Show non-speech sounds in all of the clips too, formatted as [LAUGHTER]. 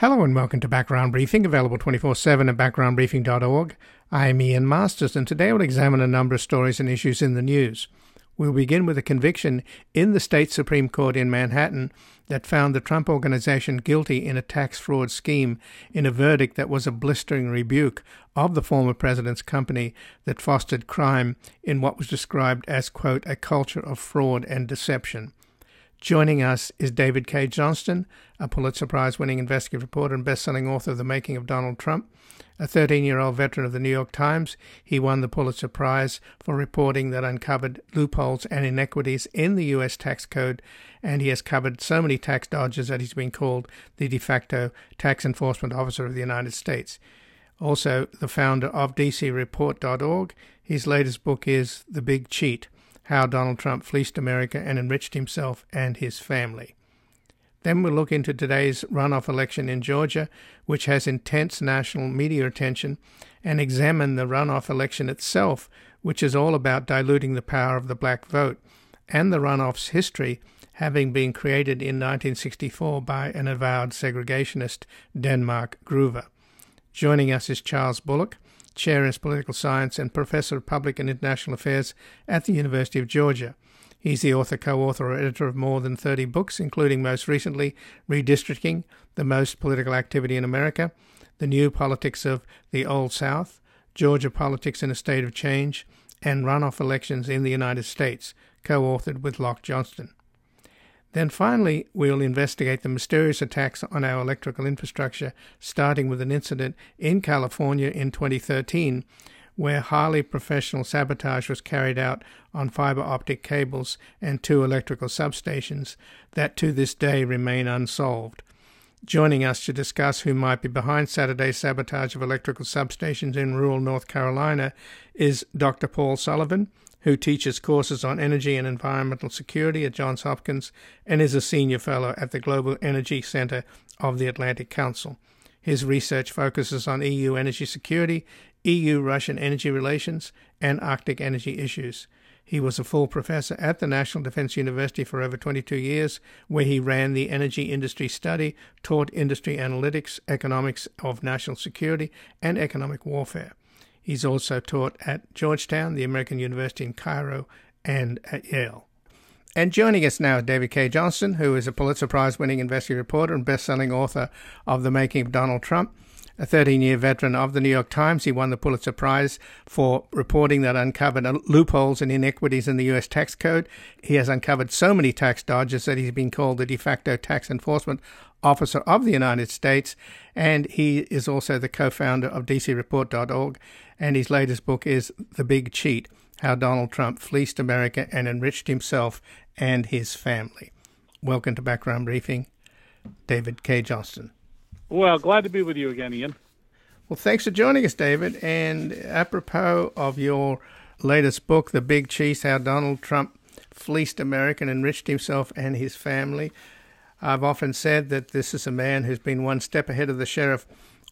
Hello and welcome to Background Briefing, available 24 7 at backgroundbriefing.org. I'm Ian Masters, and today we'll examine a number of stories and issues in the news. We'll begin with a conviction in the state Supreme Court in Manhattan that found the Trump Organization guilty in a tax fraud scheme in a verdict that was a blistering rebuke of the former president's company that fostered crime in what was described as, quote, a culture of fraud and deception. Joining us is David Cay Johnston, a Pulitzer Prize winning investigative reporter and best selling author of The Making of Donald Trump. A 13 year old veteran of the New York Times, he won the Pulitzer Prize for reporting that uncovered loopholes and inequities in the U.S. tax code, and he has covered so many tax dodges that he's been called the de facto tax enforcement officer of the United States. Also, the founder of DCReport.org. His latest book is The Big Cheat how Donald Trump fleeced America and enriched himself and his family. Then we'll look into today's runoff election in Georgia, which has intense national media attention, and examine the runoff election itself, which is all about diluting the power of the black vote, and the runoff's history, having been created in 1964 by an avowed segregationist, Denmark Groover. Joining us is Charles Bullock, Chair in Political Science and Professor of Public and International Affairs at the University of Georgia. He's the author, co author, or editor of more than 30 books, including most recently Redistricting, The Most Political Activity in America, The New Politics of the Old South, Georgia Politics in a State of Change, and Runoff Elections in the United States, co authored with Loch Johnson. Then finally, we'll investigate the mysterious attacks on our electrical infrastructure, starting with an incident in California in 2013 where highly professional sabotage was carried out on fiber optic cables and two electrical substations that to this day remain unsolved. Joining us to discuss who might be behind Saturday's sabotage of electrical substations in rural North Carolina is Dr. Paul Sullivan, who teaches courses on energy and environmental security at Johns Hopkins and is a senior fellow at the Global Energy Center of the Atlantic Council. His research focuses on EU energy security, EU Russian energy relations, and Arctic energy issues. He was a full professor at the National Defense University for over 22 years, where he ran the energy industry study, taught industry analytics, economics of national security, and economic warfare. He's also taught at Georgetown, the American University in Cairo, and at Yale. And joining us now, is David Cay Johnston, who is a Pulitzer Prize winning investigative reporter and best selling author of The Making of Donald Trump. A 13 year veteran of the New York Times, he won the Pulitzer Prize for reporting that uncovered loopholes and inequities in the U.S. tax code. He has uncovered so many tax dodges that he's been called the de facto tax enforcement officer of the United States. And he is also the co founder of DCReport.org and his latest book is The Big Cheat How Donald Trump Fleeced America and Enriched Himself and His Family. Welcome to Background Briefing, David Cay Johnston. Well, glad to be with you again, Ian. Well, thanks for joining us, David. And apropos of your latest book, The Big Cheat How Donald Trump Fleeced America and Enriched Himself and His Family, I've often said that this is a man who's been one step ahead of the sheriff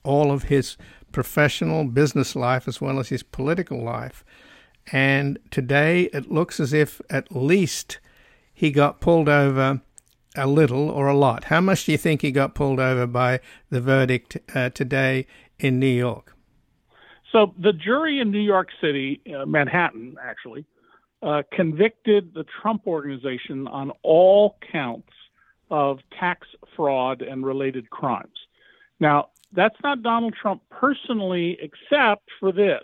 all of his professional business life as well as his political life. And today it looks as if at least he got pulled over a little or a lot. How much do you think he got pulled over by the verdict uh, today in New York? So the jury in New York City, uh, Manhattan actually, uh, convicted the Trump organization on all counts of tax fraud and related crimes. Now, that's not Donald Trump personally, except for this.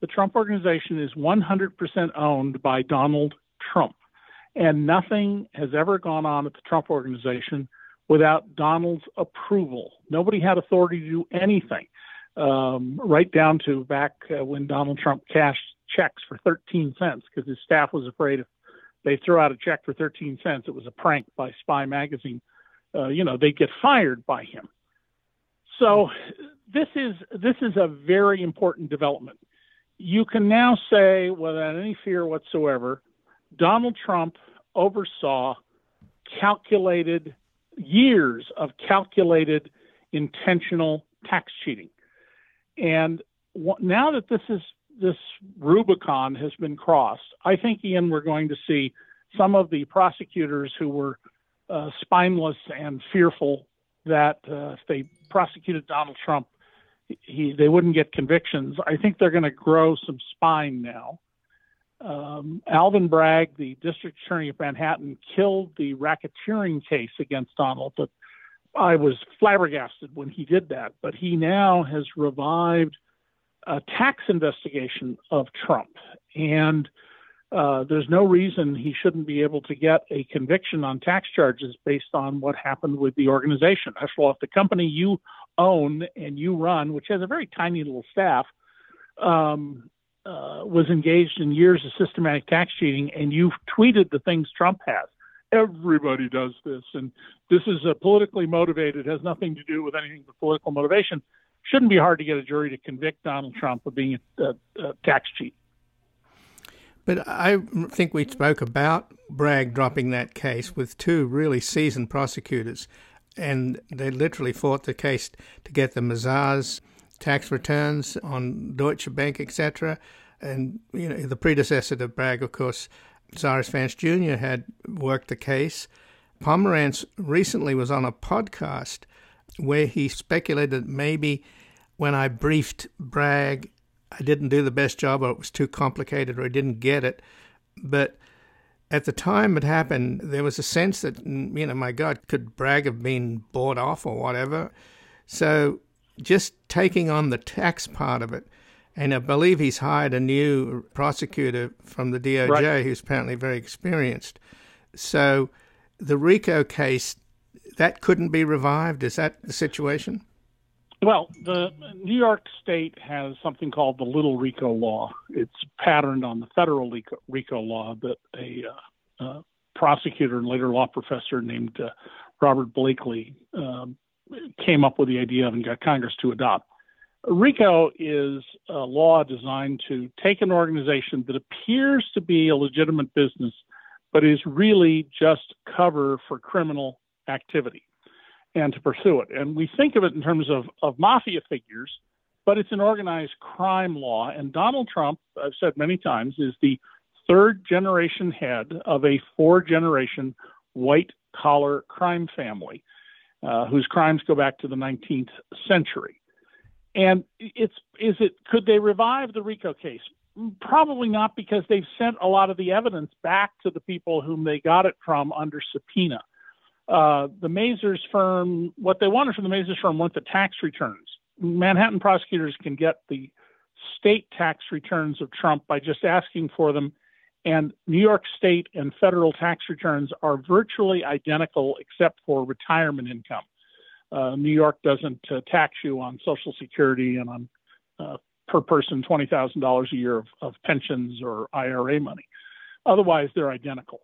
The Trump organization is 100% owned by Donald Trump. And nothing has ever gone on at the Trump organization without Donald's approval. Nobody had authority to do anything, um, right down to back uh, when Donald Trump cashed checks for 13 cents because his staff was afraid if they threw out a check for 13 cents, it was a prank by Spy Magazine. Uh, you know, they'd get fired by him. So this is this is a very important development. You can now say without any fear whatsoever, Donald Trump oversaw calculated years of calculated intentional tax cheating. And now that this is this Rubicon has been crossed, I think Ian, we're going to see some of the prosecutors who were uh, spineless and fearful that uh, if they prosecuted Donald Trump, he they wouldn't get convictions. I think they're going to grow some spine now. Um, Alvin Bragg, the district attorney of Manhattan, killed the racketeering case against Donald. But I was flabbergasted when he did that. But he now has revived a tax investigation of Trump, and uh, there's no reason he shouldn't be able to get a conviction on tax charges based on what happened with the organization. After all, if the company you own and you run, which has a very tiny little staff, um, uh, was engaged in years of systematic tax cheating, and you've tweeted the things Trump has. Everybody does this, and this is a politically motivated. Has nothing to do with anything but political motivation. Shouldn't be hard to get a jury to convict Donald Trump of being a, a, a tax cheat. But I think we spoke about Bragg dropping that case with two really seasoned prosecutors, and they literally fought the case to get the Mazars tax returns on Deutsche Bank, etc. And you know, the predecessor to Bragg, of course, Cyrus Vance Jr. had worked the case. Pomerantz recently was on a podcast where he speculated that maybe when I briefed Bragg I didn't do the best job or it was too complicated or I didn't get it. But at the time it happened, there was a sense that, mm, you know, my God, could Bragg have been bought off or whatever? So just taking on the tax part of it, and I believe he's hired a new prosecutor from the DOJ right. who's apparently very experienced. So the RICO case, that couldn't be revived. Is that the situation? Well, the New York State has something called the Little RICO law. It's patterned on the federal RICO, RICO law that a uh, uh, prosecutor and later law professor named uh, Robert Blakey um, came up with the idea of and got Congress to adopt. RICO is a law designed to take an organization that appears to be a legitimate business, but is really just cover for criminal activity and to pursue it. And we think of it in terms of, of mafia figures, but it's an organized crime law. And Donald Trump, I've said many times, is the third generation head of a four generation white collar crime family uh, whose crimes go back to the 19th century. And it's is it could they revive the RICO case? Probably not because they've sent a lot of the evidence back to the people whom they got it from under subpoena. Uh, the Mazars firm, what they wanted from the Mazars firm weren't the tax returns. Manhattan prosecutors can get the state tax returns of Trump by just asking for them. And New York state and federal tax returns are virtually identical except for retirement income. Uh, New York doesn't uh, tax you on Social Security and on uh, per person $20,000 a year of, of pensions or IRA money. Otherwise, they're identical.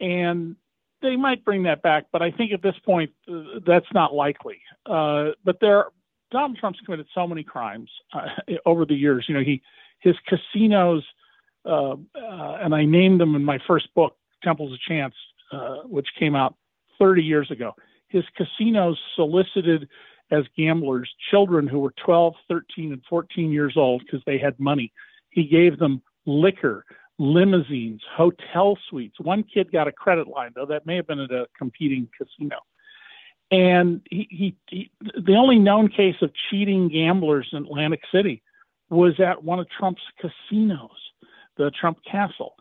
And they might bring that back, but I think at this point uh, that's not likely. Uh, but there, Donald Trump's committed so many crimes uh, over the years. You know, he his casinos, uh, uh, and I named them in my first book, Temples of Chance, uh, which came out 30 years ago. His casinos solicited as gamblers children who were 12, 13, and 14 years old because they had money. He gave them liquor limousines, hotel suites. One kid got a credit line, though that may have been at a competing casino. And he, he, he, the only known case of cheating gamblers in Atlantic City was at one of Trump's casinos, the Trump Castle.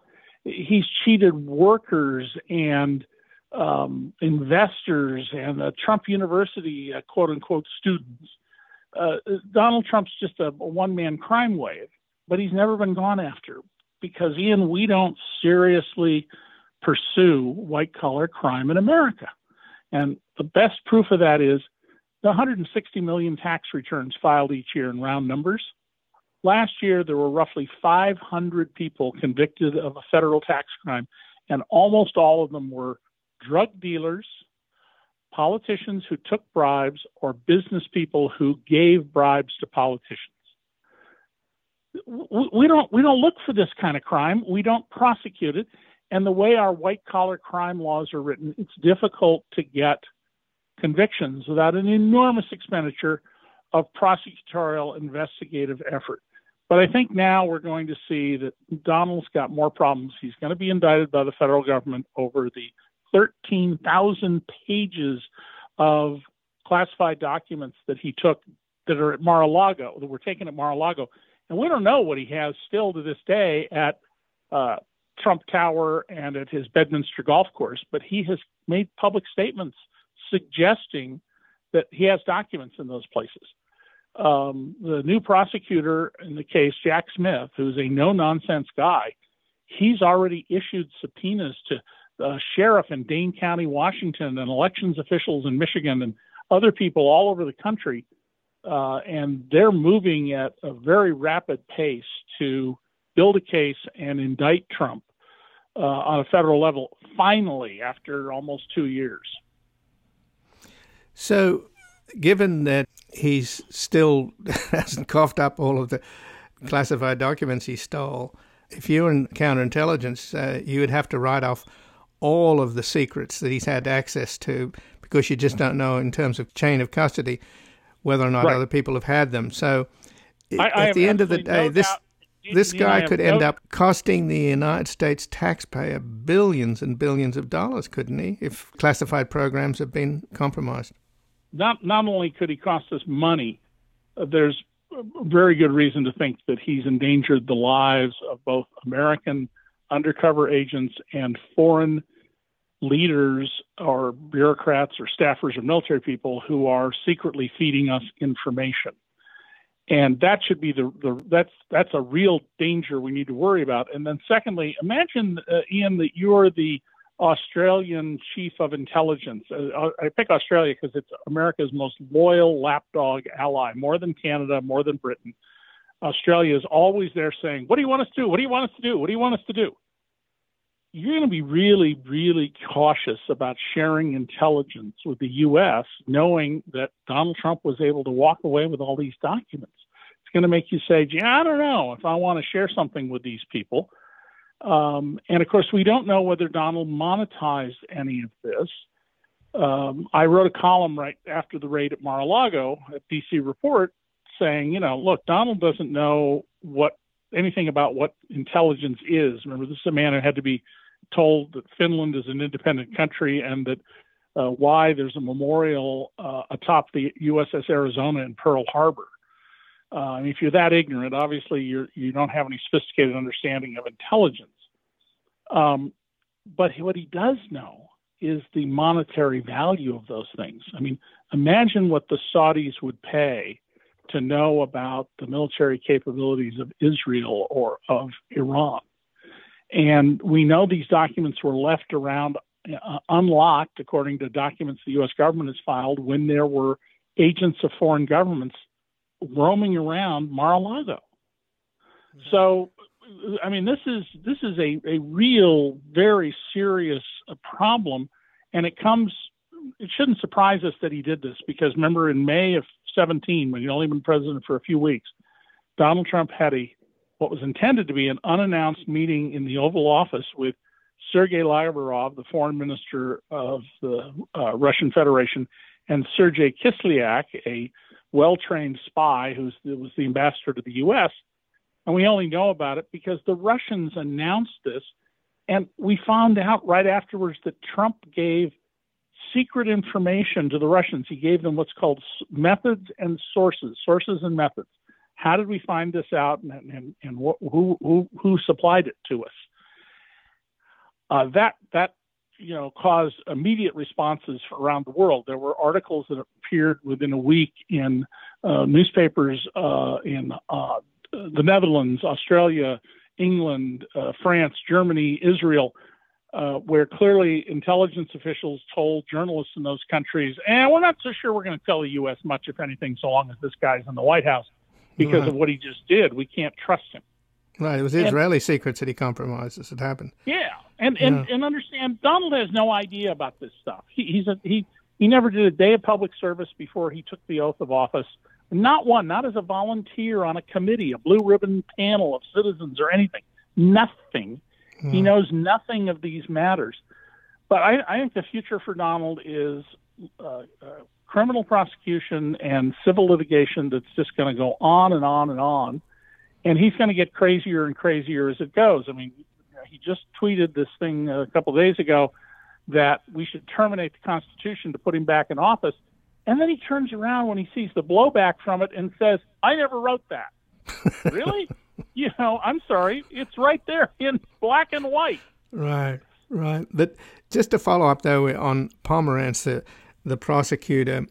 He's cheated workers and um, investors and uh, Trump University uh, quote unquote students. Uh, Donald Trump's just a, a one man crime wave, but he's never been gone after because Ian, we don't seriously pursue white collar crime in America. And the best proof of that is the 160 million tax returns filed each year in round numbers. Last year, there were roughly 500 people convicted of a federal tax crime, and almost all of them were drug dealers, politicians who took bribes, or business people who gave bribes to politicians we don't we don't look for this kind of crime. We don't prosecute it. And the way our white collar crime laws are written, it's difficult to get convictions without an enormous expenditure of prosecutorial investigative effort. But I think now we're going to see that Donald's got more problems. He's going to be indicted by the federal government over the 13,000 pages of classified documents that he took that are at Mar-a-Lago, that were taken at Mar-a-Lago, and we don't know what he has still to this day at uh, Trump Tower and at his Bedminster golf course. But he has made public statements suggesting that he has documents in those places. Um, the new prosecutor in the case, Jack Smith, who's a no nonsense guy, he's already issued subpoenas to the sheriff in Dane County, Washington, and elections officials in Michigan and other people all over the country. Uh, and they're moving at a very rapid pace to build a case and indict Trump uh, on a federal level, finally, after almost two years. So, given that he's still [LAUGHS] hasn't coughed up all of the classified documents he stole, if you're in counterintelligence, uh, you would have to write off all of the secrets that he's had access to because you just don't know in terms of chain of custody whether or not right. other people have had them. So, I, at I the end of the day, no this this guy could end no... up costing the United States taxpayer billions and billions of dollars, couldn't he, if classified programs have been compromised? not not only could he cost us money, uh, there's very good reason to think that he's endangered the lives of both American undercover agents and foreign leaders or bureaucrats or staffers or military people who are secretly feeding us information. And that should be the, the that's that's a real danger we need to worry about. And then secondly, imagine uh, Ian that you're the Australian chief of intelligence. Uh, I pick Australia because it's America's most loyal lapdog ally, more than Canada, more than Britain. Australia is always there saying, What do you want us to do? What do you want us to do? What do you want us to do? You're going to be really, really cautious about sharing intelligence with the U.S., knowing that Donald Trump was able to walk away with all these documents. It's going to make you say, Yeah, I don't know if I want to share something with these people um, and of course, we don't know whether Donald monetized any of this. Um, I wrote a column right after the raid at Mar-a-Lago at DC Report saying, you know, look, Donald doesn't know what anything about what intelligence is. Remember, this is a man who had to be told that Finland is an independent country and that uh, why there's a memorial uh, atop the USS Arizona in Pearl Harbor. Uh, if you're that ignorant, obviously you're, you don't have any sophisticated understanding of intelligence. Um, but what he does know is the monetary value of those things. I mean, imagine what the Saudis would pay to know about the military capabilities of Israel or of Iran. And we know these documents were left around uh, unlocked, according to documents the U.S. government has filed, when there were agents of foreign governments roaming around Mar-a-Lago. Mm-hmm. So, I mean, this is this is a, a real, very serious uh, problem, and it comes. It shouldn't surprise us that he did this because remember in May of 17, when he'd only been president for a few weeks, Donald Trump had a what was intended to be an unannounced meeting in the Oval Office with Sergei Lavrov, the foreign minister of the uh, Russian Federation, and Sergei Kislyak, a well-trained spy who was the ambassador to the U.S. And we only know about it because the Russians announced this, and we found out right afterwards that Trump gave secret information to the Russians. He gave them what's called methods and sources, sources and methods. How did we find this out, and, and, and what, who, who, who supplied it to us? Uh, that that you know, caused immediate responses around the world. There were articles that appeared within a week in uh, newspapers uh, in uh, the Netherlands, Australia, England, uh, France, Germany, Israel, uh, where clearly intelligence officials told journalists in those countries, and eh, we're not so sure we're going to tell the U.S. much, if anything, so long as this guy's in the White House because right. of what he just did. We can't trust him. Right. It was Israeli and, secrets that he compromised as it happened. Yeah. And, and, yeah. and understand Donald has no idea about this stuff. He, he's a, he, he never did a day of public service before he took the oath of office. Not one, not as a volunteer on a committee, a blue ribbon panel of citizens or anything. Nothing. Hmm. He knows nothing of these matters. But I, I think the future for Donald is uh, uh, criminal prosecution and civil litigation that's just going to go on and on and on and he's going to get crazier and crazier as it goes. I mean, he just tweeted this thing a couple of days ago that we should terminate the Constitution to put him back in office. And then he turns around when he sees the blowback from it and says, I never wrote that. [LAUGHS] really? You know, I'm sorry. It's right there in black and white. Right, right. But just to follow up, though, on Pomerantz, uh, the, prosecutor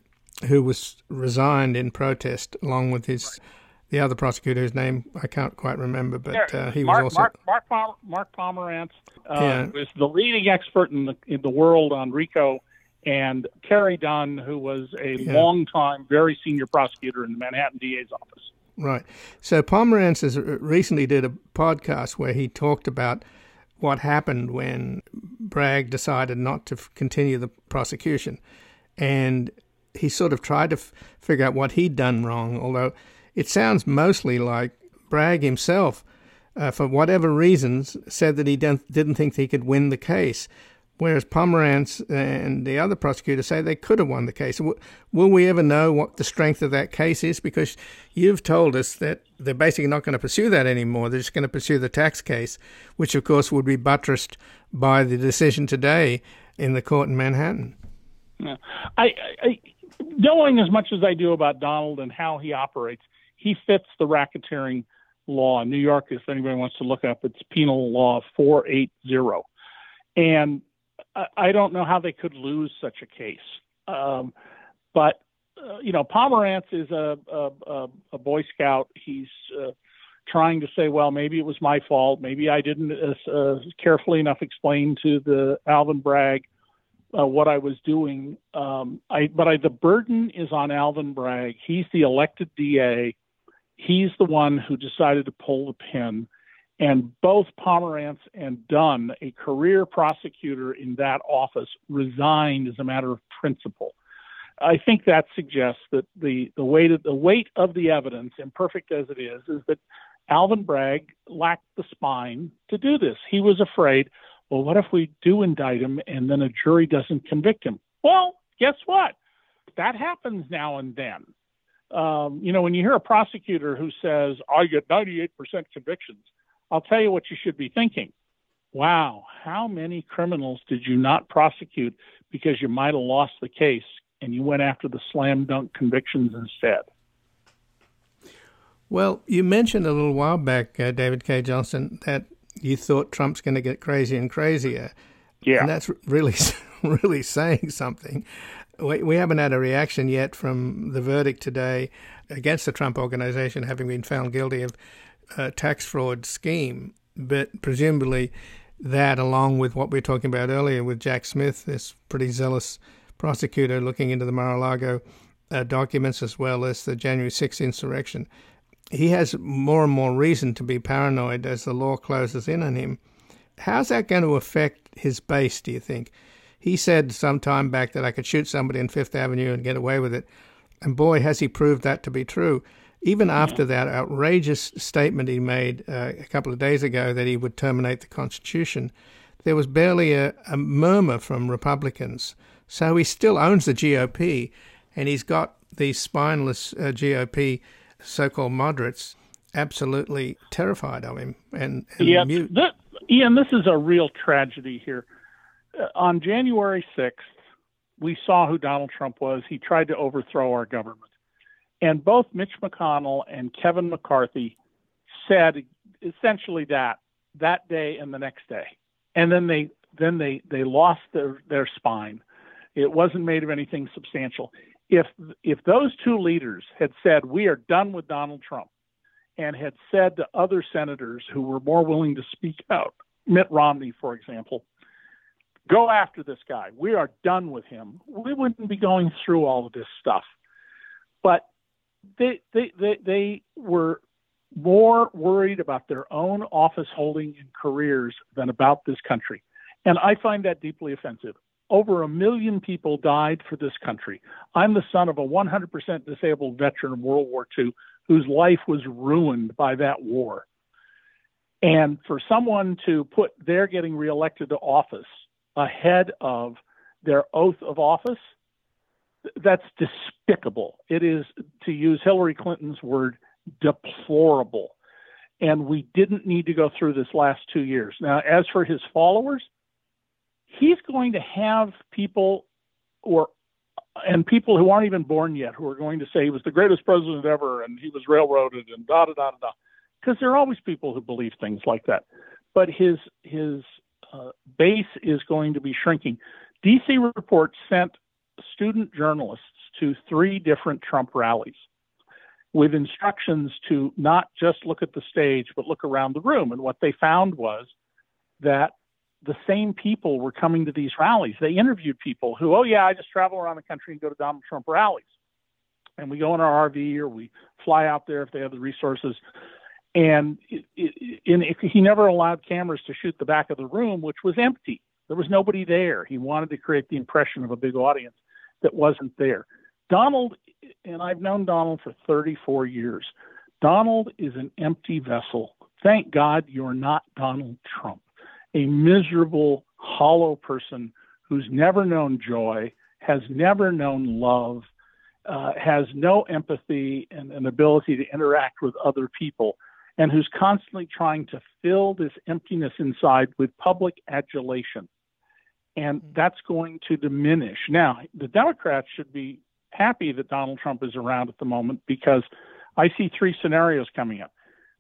who was resigned in protest along with his. The other prosecutor whose name I can't quite remember, but uh, he Mark, was also Mark Mark, Palmer, Mark Pomerantz uh, yeah. was the leading expert in the in the world on RICO, and Carey Dunne, who was a yeah. long time, very senior prosecutor in the Manhattan DA's office. Right. So Pomerantz has recently did a podcast where he talked about what happened when Bragg decided not to continue the prosecution, and he sort of tried to f- figure out what he'd done wrong, although it sounds mostly like Bragg himself, uh, for whatever reasons, said that he didn't think he could win the case, whereas Pomerantz and the other prosecutors say they could have won the case. Will we ever know what the strength of that case is? Because you've told us that they're basically not going to pursue that anymore. They're just going to pursue the tax case, which of course would be buttressed by the decision today in the court in Manhattan. I, I knowing as much as I do about Donald and how he operates, he fits the racketeering law in New York. If anybody wants to look up, it's Penal Law 480. And I don't know how they could lose such a case. Um, but uh, you know, Pomerantz is a, a, a, Boy Scout. He's uh, trying to say, well, maybe it was my fault. Maybe I didn't uh, uh carefully enough explain to the Alvin Bragg uh, what I was doing. Um, I, but I, the burden is on Alvin Bragg. He's the elected DA. He's the one who decided to pull the pin. And both Pomerantz and Dunne, a career prosecutor in that office, resigned as a matter of principle. I think that suggests that the, the weight of the weight of the evidence, imperfect as it is, is that Alvin Bragg lacked the spine to do this. He was afraid, well, what if we do indict him and then a jury doesn't convict him? Well, guess what? That happens now and then um, you know, when you hear a prosecutor who says, I get 98% convictions, I'll tell you what you should be thinking. Wow, how many criminals did you not prosecute because you might have lost the case and you went after the slam dunk convictions instead? Well, you mentioned a little while back, uh, David Cay Johnston, that you thought Trump's going to get crazier and crazier. Yeah. And that's really, [LAUGHS] really saying something. We, we haven't had a reaction yet from the verdict today against the Trump organization having been found guilty of a tax fraud scheme, but presumably that, along with what we were talking about earlier with Jack Smith, this pretty zealous prosecutor looking into the Mar-a-Lago uh, documents as well as the January 6th insurrection, he has more and more reason to be paranoid as the law closes in on him. How's that going to affect his base, do you think? He said some time back that I could shoot somebody in Fifth Avenue and get away with it. And boy, has he proved that to be true. Even after that outrageous statement he made uh, a couple of days ago that he would terminate the Constitution, there was barely a, a murmur from Republicans. So he still owns the GOP, and he's got these spineless uh, GOP so called moderates absolutely terrified of him and, and yeah, mute. Ian, this is a real tragedy here uh, on January 6th, we saw who Donald Trump was. He tried to overthrow our government. And both Mitch McConnell and Kevin McCarthy said essentially that that day and the next day. And then they then they they lost their their spine. It wasn't made of anything substantial. If if those two leaders had said we are done with Donald Trump and had said to other senators who were more willing to speak out, Mitt Romney for example, Go after this guy. We are done with him. We wouldn't be going through all of this stuff. But they they they, they were more worried about their own office holding and careers than about this country. And I find that deeply offensive. Over a million people died for this country. I'm the son of a 100% disabled veteran of World War II whose life was ruined by that war. And for someone to put their getting reelected to office ahead of their oath of office, that's despicable. It is, to use Hillary Clinton's word, deplorable. And we didn't need to go through this last two years. Now, as for his followers, he's going to have people or and people who aren't even born yet who are going to say he was the greatest president ever and he was railroaded and da da da da. Because there are always people who believe things like that. But his his uh, base is going to be shrinking. DC Report sent student journalists to three different Trump rallies with instructions to not just look at the stage, but look around the room. And what they found was that the same people were coming to these rallies. They interviewed people who, oh, yeah, I just travel around the country and go to Donald Trump rallies. And we go in our RV or we fly out there if they have the resources. And it, it, it, he never allowed cameras to shoot the back of the room, which was empty. There was nobody there. He wanted to create the impression of a big audience that wasn't there. Donald, and I've known Donald for 34 years, Donald is an empty vessel. Thank God you're not Donald Trump, a miserable, hollow person who's never known joy, has never known love, uh, has no empathy and an ability to interact with other people, and who's constantly trying to fill this emptiness inside with public adulation. And mm-hmm. that's going to diminish. Now, the Democrats should be happy that Donald Trump is around at the moment because I see three scenarios coming up.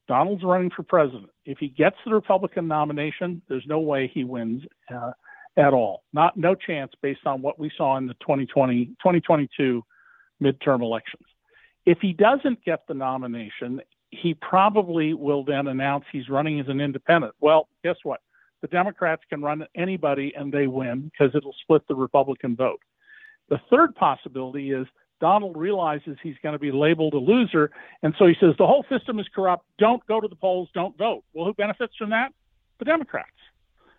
Donald's running for president. If he gets the Republican nomination, there's no way he wins uh, at all. Not no chance based on what we saw in the 2020 2022 midterm elections. If he doesn't get the nomination, he probably will then announce he's running as an independent. Well, guess what? The Democrats can run anybody and they win because it'll split the Republican vote. The third possibility is Donald realizes he's going to be labeled a loser, and so he says the whole system is corrupt. Don't go to the polls. Don't vote. Well, who benefits from that? The Democrats.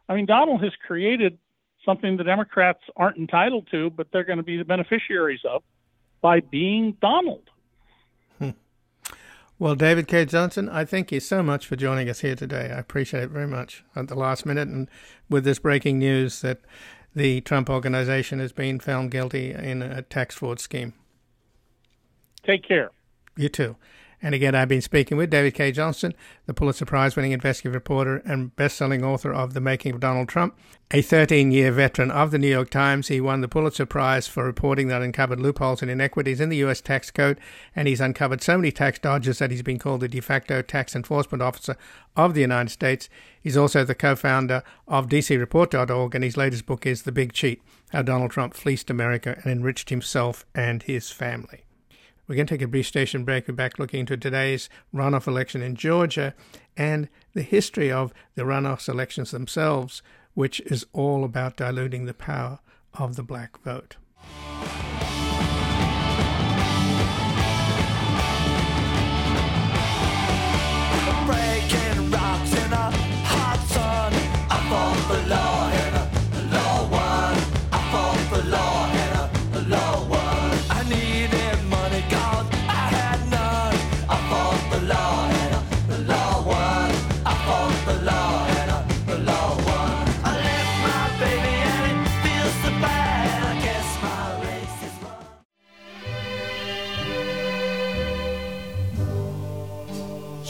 I mean, Donald has created something the Democrats aren't entitled to, but they're going to be the beneficiaries of by being Donald. Hmm. Well, David Cay Johnston, I thank you so much for joining us here today. I appreciate it very much at the last minute and with this breaking news that the Trump organization has been found guilty in a tax fraud scheme. Take care. You too. And again, I've been speaking with David Cay Johnston, the Pulitzer Prize winning investigative reporter and best selling author of The Making of Donald Trump. A 13 year veteran of the New York Times, he won the Pulitzer Prize for reporting that uncovered loopholes and inequities in the U.S. tax code, and he's uncovered so many tax dodges that he's been called the de facto tax enforcement officer of the United States. He's also the co founder of DCReport.org, and his latest book is The Big Cheat How Donald Trump Fleeced America and Enriched Himself and His Family. We're going to take a brief station break. We're back looking into today's runoff election in Georgia and the history of the runoff elections themselves, which is all about diluting the power of the black vote.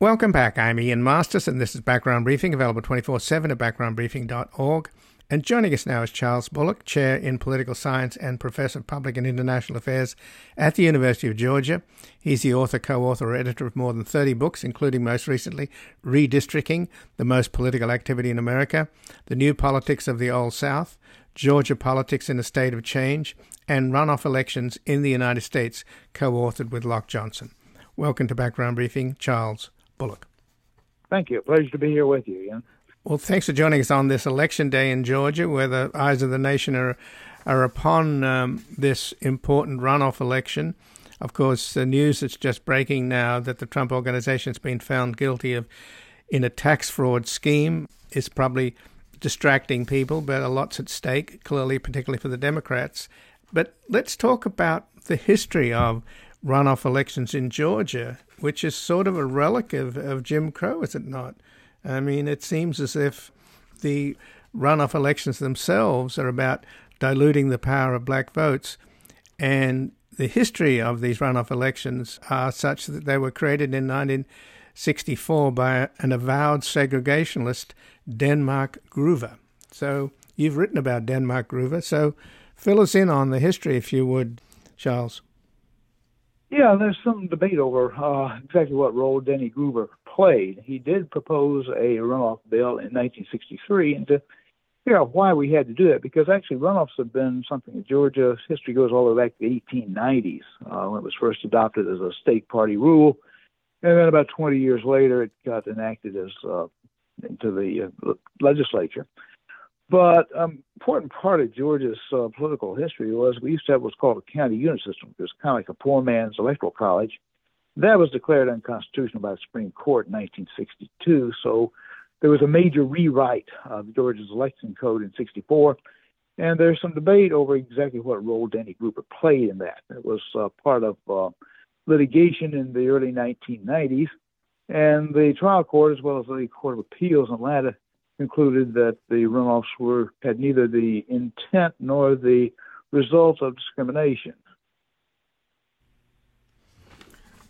Welcome back. I'm Ian Masters, and this is Background Briefing, available 24 7 at backgroundbriefing.org. And joining us now is Charles Bullock, Chair in Political Science and Professor of Public and International Affairs at the University of Georgia. He's the author, co author, or editor of more than 30 books, including most recently Redistricting, the Most Political Activity in America, The New Politics of the Old South, Georgia Politics in a State of Change, and Runoff Elections in the United States, co authored with Loch Johnson. Welcome to Background Briefing, Charles Bullock. Thank you. Pleasure to be here with you, Ian. Well, thanks for joining us on this election day in Georgia, where the eyes of the nation are are upon um, this important runoff election. Of course, the news that's just breaking now that the Trump organization has been found guilty of in a tax fraud scheme is probably distracting people, but a lot's at stake, clearly, particularly for the Democrats. But let's talk about the history of runoff elections in Georgia. Which is sort of a relic of, of Jim Crow, is it not? I mean, it seems as if the runoff elections themselves are about diluting the power of black votes. And the history of these runoff elections are such that they were created in 1964 by an avowed segregationist, Denmark Groover. So you've written about Denmark Groover. So fill us in on the history, if you would, Charles. Yeah, there's some debate over uh, exactly what role Denny Groover played. He did propose a runoff bill in 1963, and to figure out why we had to do that, because actually runoffs have been something in Georgia. history goes all the way back to the 1890s uh, when it was first adopted as a state party rule, and then about 20 years later it got enacted as uh, into the uh, legislature. But um, important part of Georgia's uh, political history was we used to have what's called a county unit system. It was kind of like a poor man's electoral college. That was declared unconstitutional by the Supreme Court in 1962. So there was a major rewrite of Georgia's election code in 64. And there's some debate over exactly what role Denny Groover played in that. It was uh, part of uh, litigation in the early 1990s. And the trial court, as well as the Court of Appeals in Atlanta, concluded that the runoffs were had neither the intent nor the result of discrimination.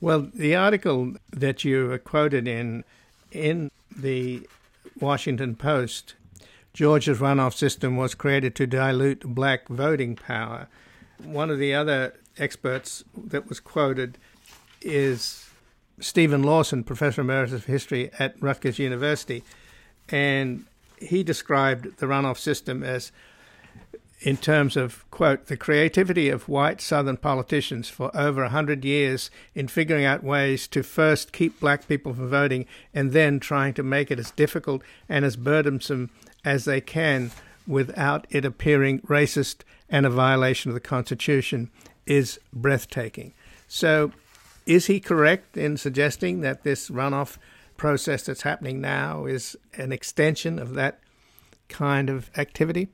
Well, the article that you quoted in in the Washington Post, Georgia's runoff system was created to dilute black voting power. One of the other experts that was quoted is Steven Lawson, professor emeritus of history at Rutgers University, and he described the runoff system as in terms of quote the creativity of white southern politicians for over a hundred years in figuring out ways to first keep black people from voting and then trying to make it as difficult and as burdensome as they can without it appearing racist and a violation of the constitution is breathtaking. So is he correct in suggesting that this runoff process that's happening now is an extension of that kind of activity?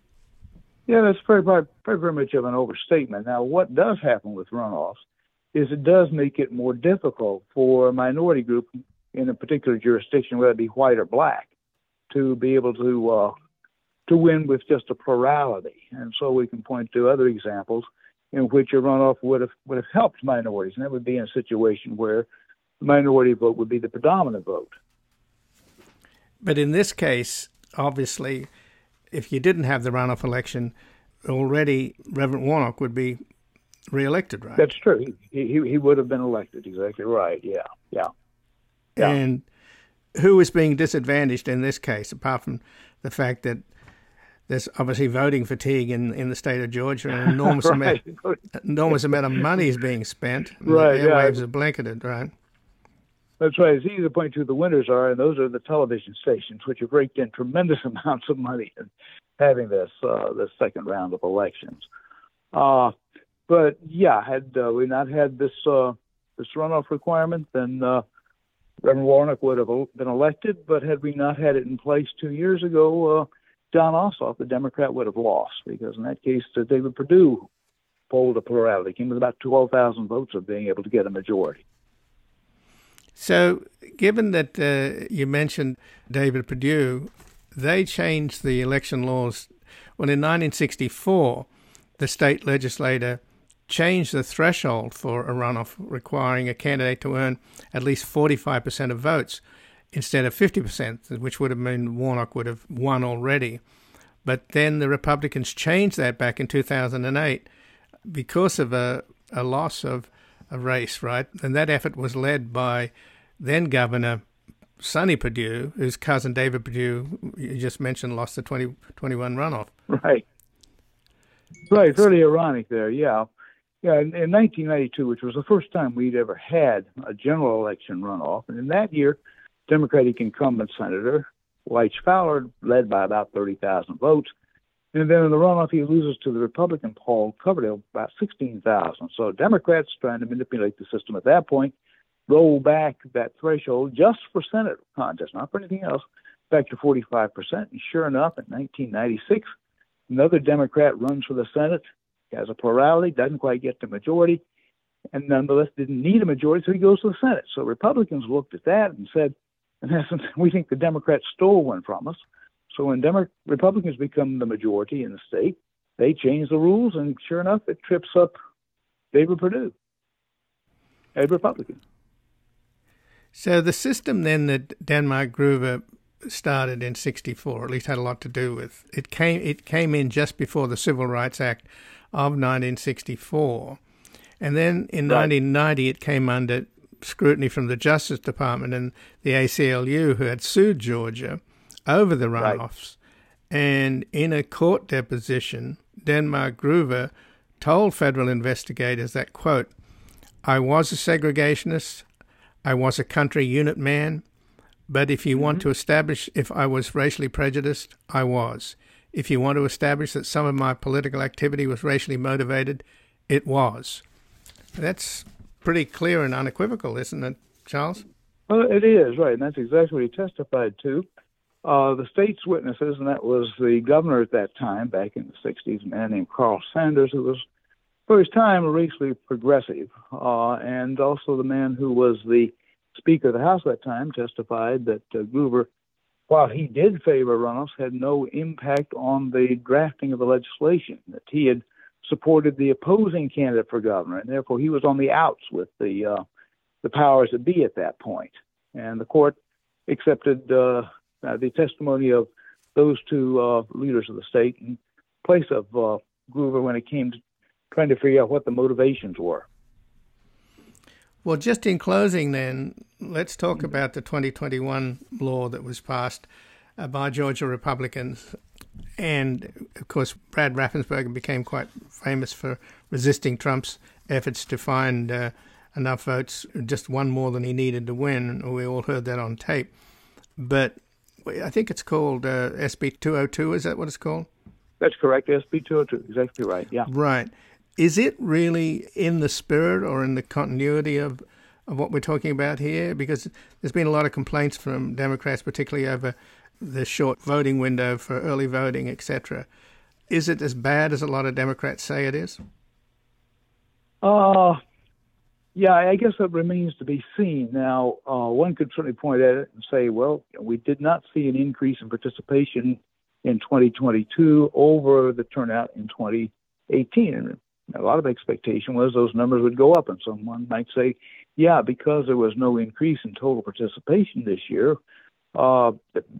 Yeah, that's very, very, very much of an overstatement. Now, what does happen with runoffs is it does make it more difficult for a minority group in a particular jurisdiction, whether it be white or black, to be able to uh, to win with just a plurality. And so we can point to other examples in which a runoff would have would have helped minorities, and that would be in a situation where the minority vote would be the predominant vote. But in this case, obviously, if you didn't have the runoff election, already Reverend Warnock would be reelected, right? That's true. He, he, he would have been elected. Exactly right. Yeah. Yeah. yeah. And who is being disadvantaged in this case, apart from the fact that there's obviously voting fatigue in, in the state of Georgia, and an enormous [LAUGHS] right. amount, enormous amount of money is being spent. Right. The airwaves yeah. are blanketed, right? That's right. It's easy to point to the winners are, and those are the television stations, which have raked in tremendous [LAUGHS] amounts of money in having this uh, this second round of elections. Uh, but yeah, had uh, we not had this uh, this runoff requirement, then uh, Reverend Warnock would have been elected. But had we not had it in place two years ago, uh, Jon Ossoff, the Democrat, would have lost because in that case, David Perdue polled a plurality, came with about 12,000 votes of being able to get a majority. So, given that uh, you mentioned David Perdue, they changed the election laws. Well, in 1964, the state legislature changed the threshold for a runoff, requiring a candidate to earn at least 45% of votes instead of 50%, which would have meant Warnock would have won already. But then the Republicans changed that back in 2008 because of a, a loss of a race, right? And that effort was led by then Governor Sonny Perdue, whose cousin David Perdue, you just mentioned, lost the 2021 runoff. Right. Right. Fairly ironic there. Yeah. Yeah. In, in 1992, which was the first time we'd ever had a general election runoff, and in that year, Democratic incumbent Senator Wyche Fowler led by about 30,000 votes. And then in the runoff, he loses to the Republican Paul Coverdell about 16,000. So Democrats trying to manipulate the system at that point roll back that threshold just for Senate contest, not for anything else, back to 45%. And sure enough, in 1996, another Democrat runs for the Senate, has a plurality, doesn't quite get the majority. and nonetheless didn't need a majority, so he goes to the Senate. So Republicans looked at that and said, in essence, [LAUGHS] we think the Democrats stole one from us. So when Demo- Republicans become the majority in the state, they change the rules, and sure enough, it trips up David Perdue, a Republican. So the system then that Denmark Groover started in '64, at least had a lot to do with it came it came in just before the Civil Rights Act of 1964, and then in right. 1990 it came under scrutiny from the Justice Department and the ACLU, who had sued Georgia over the runoffs. Right. And in a court deposition, Denmark Groover told federal investigators that, quote, I was a segregationist, I was a county unit man, but if you mm-hmm. want to establish if I was racially prejudiced, I was. If you want to establish that some of my political activity was racially motivated, it was. That's pretty clear and unequivocal, isn't it, Charles? Well, it is, right. And that's exactly what he testified to. Uh, the state's witnesses, and that was the governor at that time, back in the 60s, a man named Carl Sanders, who was, for his time, a racially progressive, uh, and also the man who was the Speaker of the House at that time testified that uh, while he did favor runoffs, had no impact on the drafting of the legislation, that he had supported the opposing candidate for governor, and therefore he was on the outs with the uh, the powers that be at that point. And the court accepted uh, the testimony of those two uh, leaders of the state in place of uh, Groover when it came to trying to figure out what the motivations were. Well, just in closing, then, let's talk about the 2021 law that was passed uh, by Georgia Republicans. And of course, Brad Raffensperger became quite famous for resisting Trump's efforts to find uh, enough votes, just one more than he needed to win. We all heard that on tape. But I think it's called uh, SB 202. Is that what it's called? That's correct. SB 202. Exactly right. Yeah. Right. Is it really in the spirit or in the continuity of, of what we're talking about here? Because there's been a lot of complaints from Democrats, particularly over the short voting window for early voting, etc. Is it as bad as a lot of Democrats say it is? Uh, yeah, I guess that remains to be seen. Now, uh, one could certainly point at it and say, well, we did not see an increase in participation in 2022 over the turnout in 2018. And a lot of expectation was those numbers would go up. And someone might say, yeah, because there was no increase in total participation this year, uh,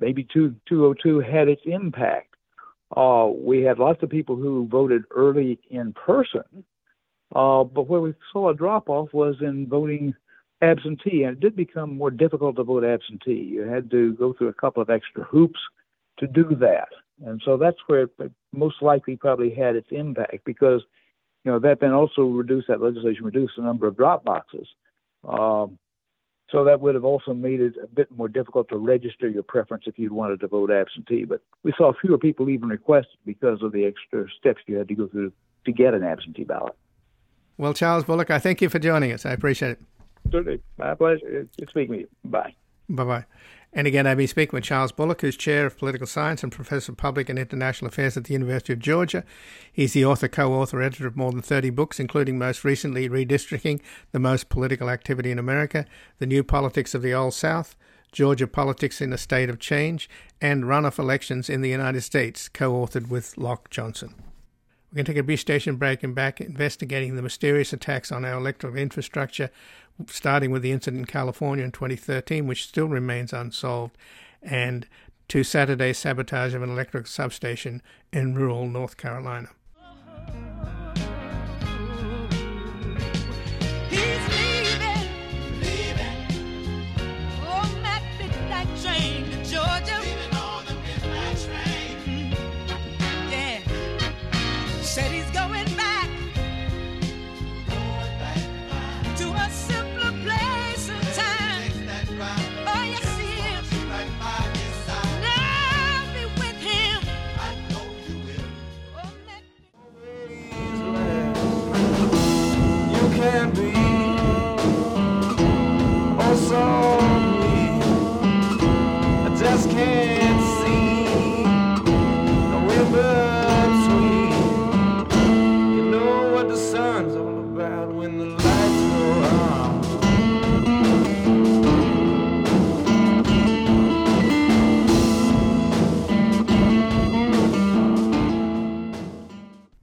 maybe 202 had its impact. Uh, we had lots of people who voted early in person uh, but where we saw a drop off was in voting absentee, and it did become more difficult to vote absentee. You had to go through a couple of extra hoops to do that, and so that's where it most likely probably had its impact because you know that then also reduced that legislation reduced the number of drop boxes. Um, so that would have also made it a bit more difficult to register your preference if you wanted to vote absentee. But we saw fewer people even request because of the extra steps you had to go through to get an absentee ballot. Well, Charles Bullock, I thank you for joining us. I appreciate it. My pleasure. It's speaking with you. Bye. Bye bye. And again, I've been speaking with Charles Bullock, who's Chair of Political Science and Professor of Public and International Affairs at the University of Georgia. He's the author, co author, editor of more than 30 books, including most recently Redistricting, the Most Political Activity in America, The New Politics of the Old South, Georgia Politics in a State of Change, and Runoff Elections in the United States, co authored with Loch Johnson. We're going to take a brief station break and back investigating the mysterious attacks on our electrical infrastructure, starting with the incident in California in 2013, which still remains unsolved, and to Saturday's sabotage of an electric substation in rural North Carolina.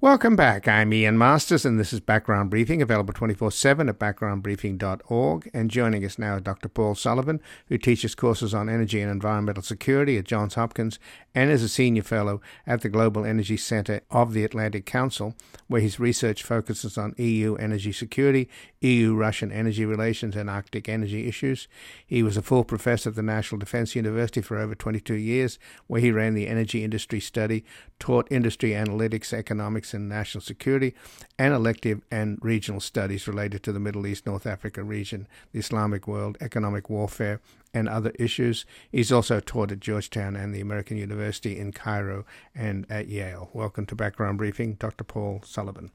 Welcome back. I'm Ian Masters, and this is Background Briefing, available 24 7 at backgroundbriefing.org. And joining us now is Dr. Paul Sullivan, who teaches courses on energy and environmental security at Johns Hopkins and is a senior fellow at the Global Energy Center of the Atlantic Council, where his research focuses on EU energy security, EU Russian energy relations, and Arctic energy issues. He was a full professor at the National Defense University for over 22 years, where he ran the energy industry study, taught industry analytics, economics, and national security, and elective and regional studies related to the Middle East, North Africa region, the Islamic world, economic warfare, and other issues. He's also taught at Georgetown and the American University in Cairo and at Yale. Welcome to Background Briefing, Dr. Paul Sullivan.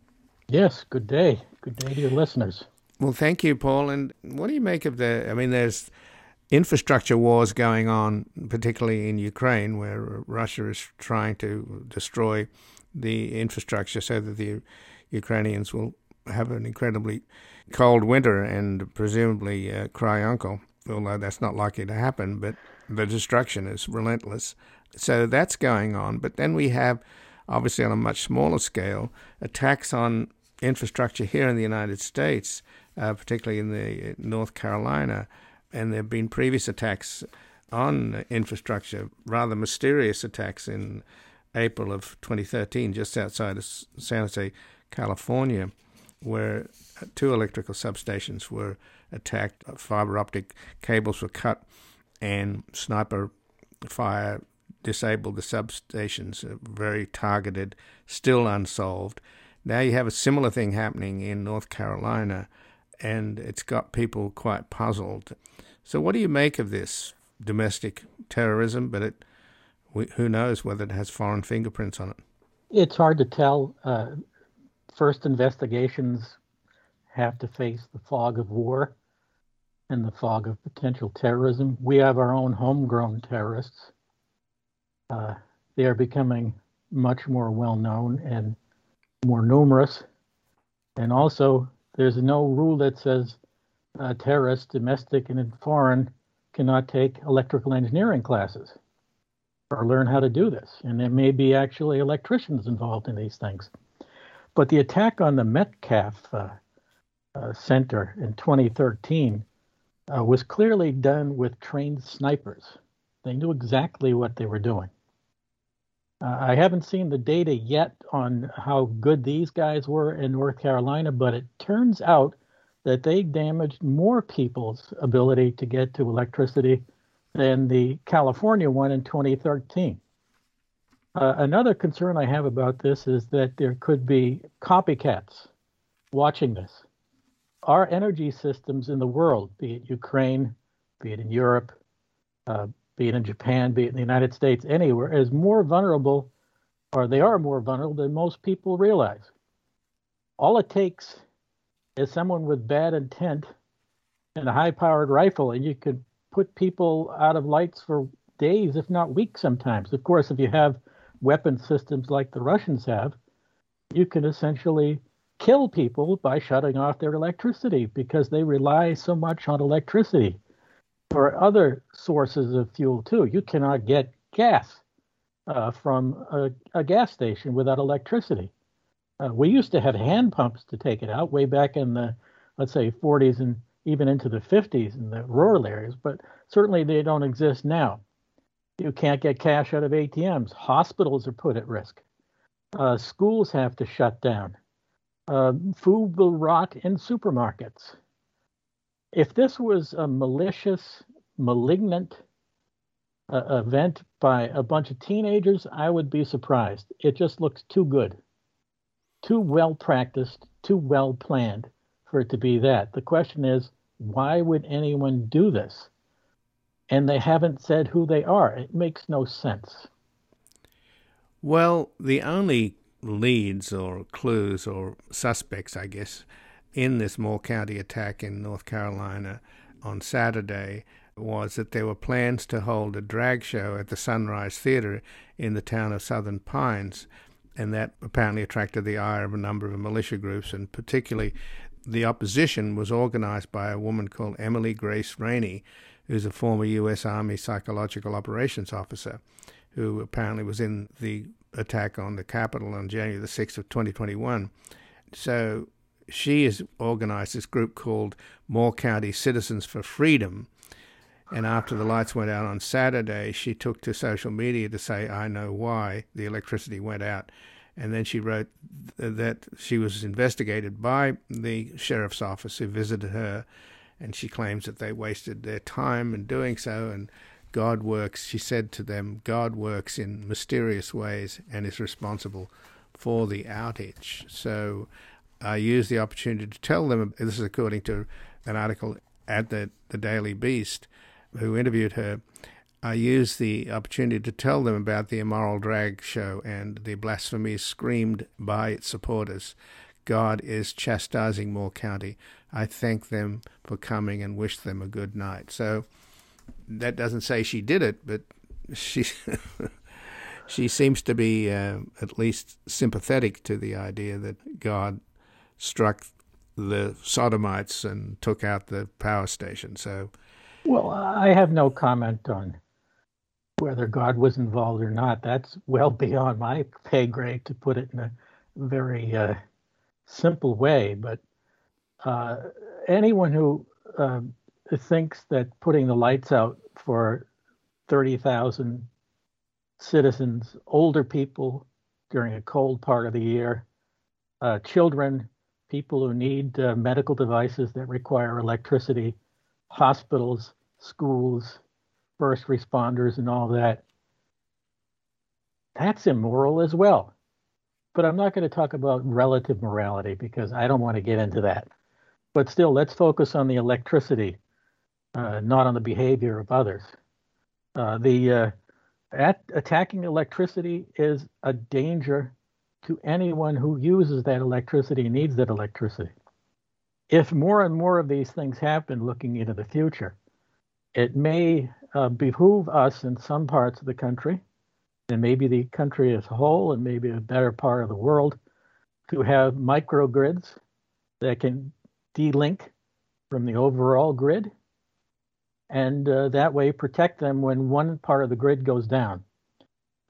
Yes, good day. Good day to your listeners. Well, thank you, Paul. And what do you make of the? I mean, there's infrastructure wars going on, particularly in Ukraine, where Russia is trying to destroy the infrastructure so that the Ukrainians will have an incredibly cold winter and presumably uh, cry uncle, although that's not likely to happen. But the destruction is relentless. So that's going on. But then we have, obviously on a much smaller scale, attacks on infrastructure here in the United States, uh, particularly in the uh, North Carolina, and there have been previous attacks on infrastructure, rather mysterious attacks in April of 2013, just outside of San Jose, California, where two electrical substations were attacked, fiber optic cables were cut, and sniper fire disabled the substations. Very targeted, still unsolved. Now you have a similar thing happening in North Carolina, and it's got people quite puzzled. So, what do you make of this domestic terrorism? But it who knows whether it has foreign fingerprints on it? It's hard to tell. Uh, first investigations have to face the fog of war and the fog of potential terrorism. We have our own homegrown terrorists. Uh, they are becoming much more well known and more numerous. And also, there's no rule that says uh, terrorists, domestic and foreign, cannot take electrical engineering classes or learn how to do this. And there may be actually electricians involved in these things. But the attack on the Metcalf uh, uh, Center in 2013 uh, was clearly done with trained snipers. They knew exactly what they were doing. Uh, I haven't seen the data yet on how good these guys were in North Carolina, but it turns out that they damaged more people's ability to get to electricity than the California one in 2013. Uh, another concern I have about this is that there could be copycats watching this. Our energy systems in the world, be it Ukraine, be it in Europe, uh, be it in Japan, be it in the United States, anywhere, is more vulnerable, or they are more vulnerable than most people realize. All it takes is someone with bad intent and a high powered rifle, and you could put people out of lights for days, if not weeks sometimes. Of course, if you have weapon systems like the Russians have, you can essentially kill people by shutting off their electricity because they rely so much on electricity or other sources of fuel too. You cannot get gas uh, from a, a, gas station without electricity. Uh, we used to have hand pumps to take it out way back in the, let's say, 40s and even into the 50s in the rural areas, but certainly they don't exist now. You can't get cash out of ATMs. Hospitals are put at risk. Uh, schools have to shut down. Uh, food will rot in supermarkets. If this was a malicious, malignant uh, event by a bunch of teenagers, I would be surprised. It just looks too good, too well practiced, too well planned for it to be that. The question is, why would anyone do this? And they haven't said who they are. It makes no sense. Well, the only leads or clues or suspects, I guess, in this Moore County attack in North Carolina on Saturday was that there were plans to hold a drag show at the Sunrise Theater in the town of Southern Pines, and that apparently attracted the ire of a number of militia groups, and particularly the opposition was organized by a woman called Emily Grace Rainey, who's a former U.S. Army psychological operations officer, who apparently was in the attack on the Capitol on January the 6th of 2021. So she has organized this group called Moore County Citizens for Freedom. And after the lights went out on Saturday, she took to social media to say, I know why the electricity went out. And then she wrote that she was investigated by the sheriff's office who visited her. And she claims that they wasted their time in doing so. And God works, she said to them, God works in mysterious ways and is responsible for the outage. So I used the opportunity to tell them, this is according to an article at the, the Daily Beast, who interviewed her. I used the opportunity to tell them about the immoral drag show and the blasphemies screamed by its supporters. God is chastising Moore County. I thank them for coming and wish them a good night. So that doesn't say she did it, but she [LAUGHS] she seems to be uh, at least sympathetic to the idea that God struck the sodomites and took out the power station. So, well, I have no comment on whether God was involved or not. That's well beyond my pay grade to put it in a very uh, simple way. But uh, anyone who uh, thinks that putting the lights out for 30,000 citizens, older people during a cold part of the year, uh, children, people who need uh, medical devices that require electricity, hospitals, schools, first responders, and all that. That's immoral as well. But I'm not going to talk about relative morality because I don't want to get into that. But still, let's focus on the electricity, uh, not on the behavior of others. Uh, the uh, at, attacking electricity is a danger to anyone who uses that electricity needs that electricity. If more and more of these things happen looking into the future, it may uh, behoove us in some parts of the country, and maybe the country as a whole, and maybe a better part of the world, to have microgrids that can de-link from the overall grid, and uh, that way protect them when one part of the grid goes down.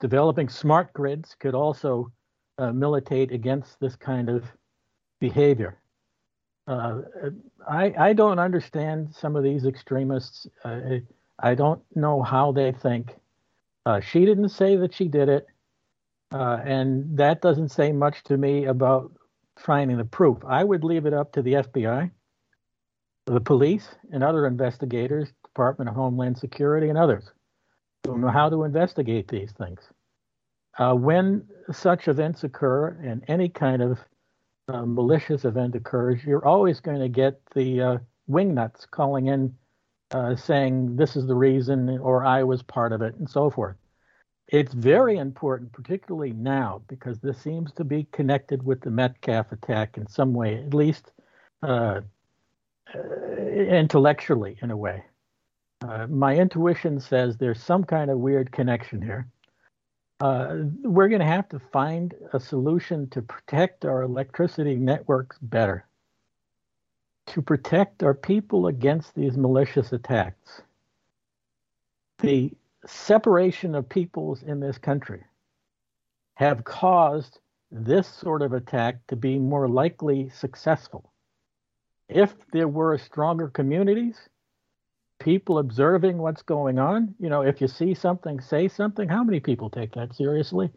Developing smart grids could also uh, militate against this kind of behavior. Uh, I, I don't understand some of these extremists. I don't know how they think. Uh, she didn't say that she did it, uh, and that doesn't say much to me about finding the proof. I would leave it up to the FBI, the police, and other investigators, Department of Homeland Security, and others who know how to investigate these things. Uh, when such events occur and any kind of uh, malicious event occurs, you're always going to get the uh, wingnuts calling in uh, saying this is the reason or I was part of it and so forth. It's very important, particularly now, because this seems to be connected with the Metcalf attack in some way, at least uh, uh, intellectually, in a way. My intuition says there's some kind of weird connection here uh, we're going to have to find a solution to protect our electricity networks better, to protect our people against these malicious attacks. The separation of peoples in this country have caused this sort of attack to be more likely successful. If there were stronger communities, people observing what's going on. You know, if you see something, say something. How many people take that seriously?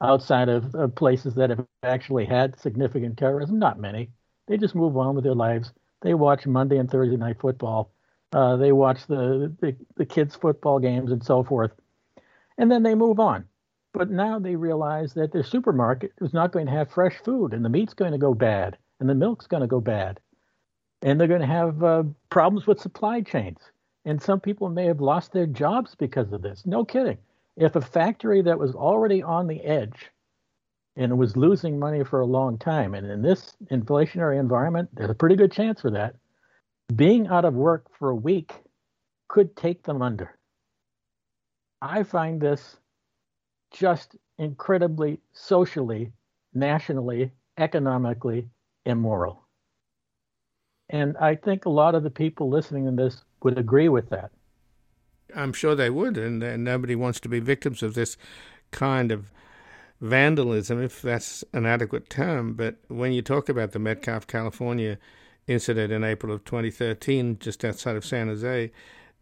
Outside of, of places that have actually had significant terrorism, not many. They just move on with their lives. They watch Monday and Thursday night football. Uh, they watch the, the the kids' football games and so forth, and then they move on. But now they realize that their supermarket is not going to have fresh food, and the meat's going to go bad, and the milk's going to go bad and they're going to have uh, problems with supply chains. And some people may have lost their jobs because of this. No kidding. If a factory that was already on the edge and was losing money for a long time, and in this inflationary environment, there's a pretty good chance for that, being out of work for a week could take them under. I find this just incredibly socially, nationally, economically immoral. And I think a lot of the people listening to this would agree with that. I'm sure they would, and, and nobody wants to be victims of this kind of vandalism, if that's an adequate term. But when you talk about the Metcalf, California incident in April of 2013, just outside of San Jose,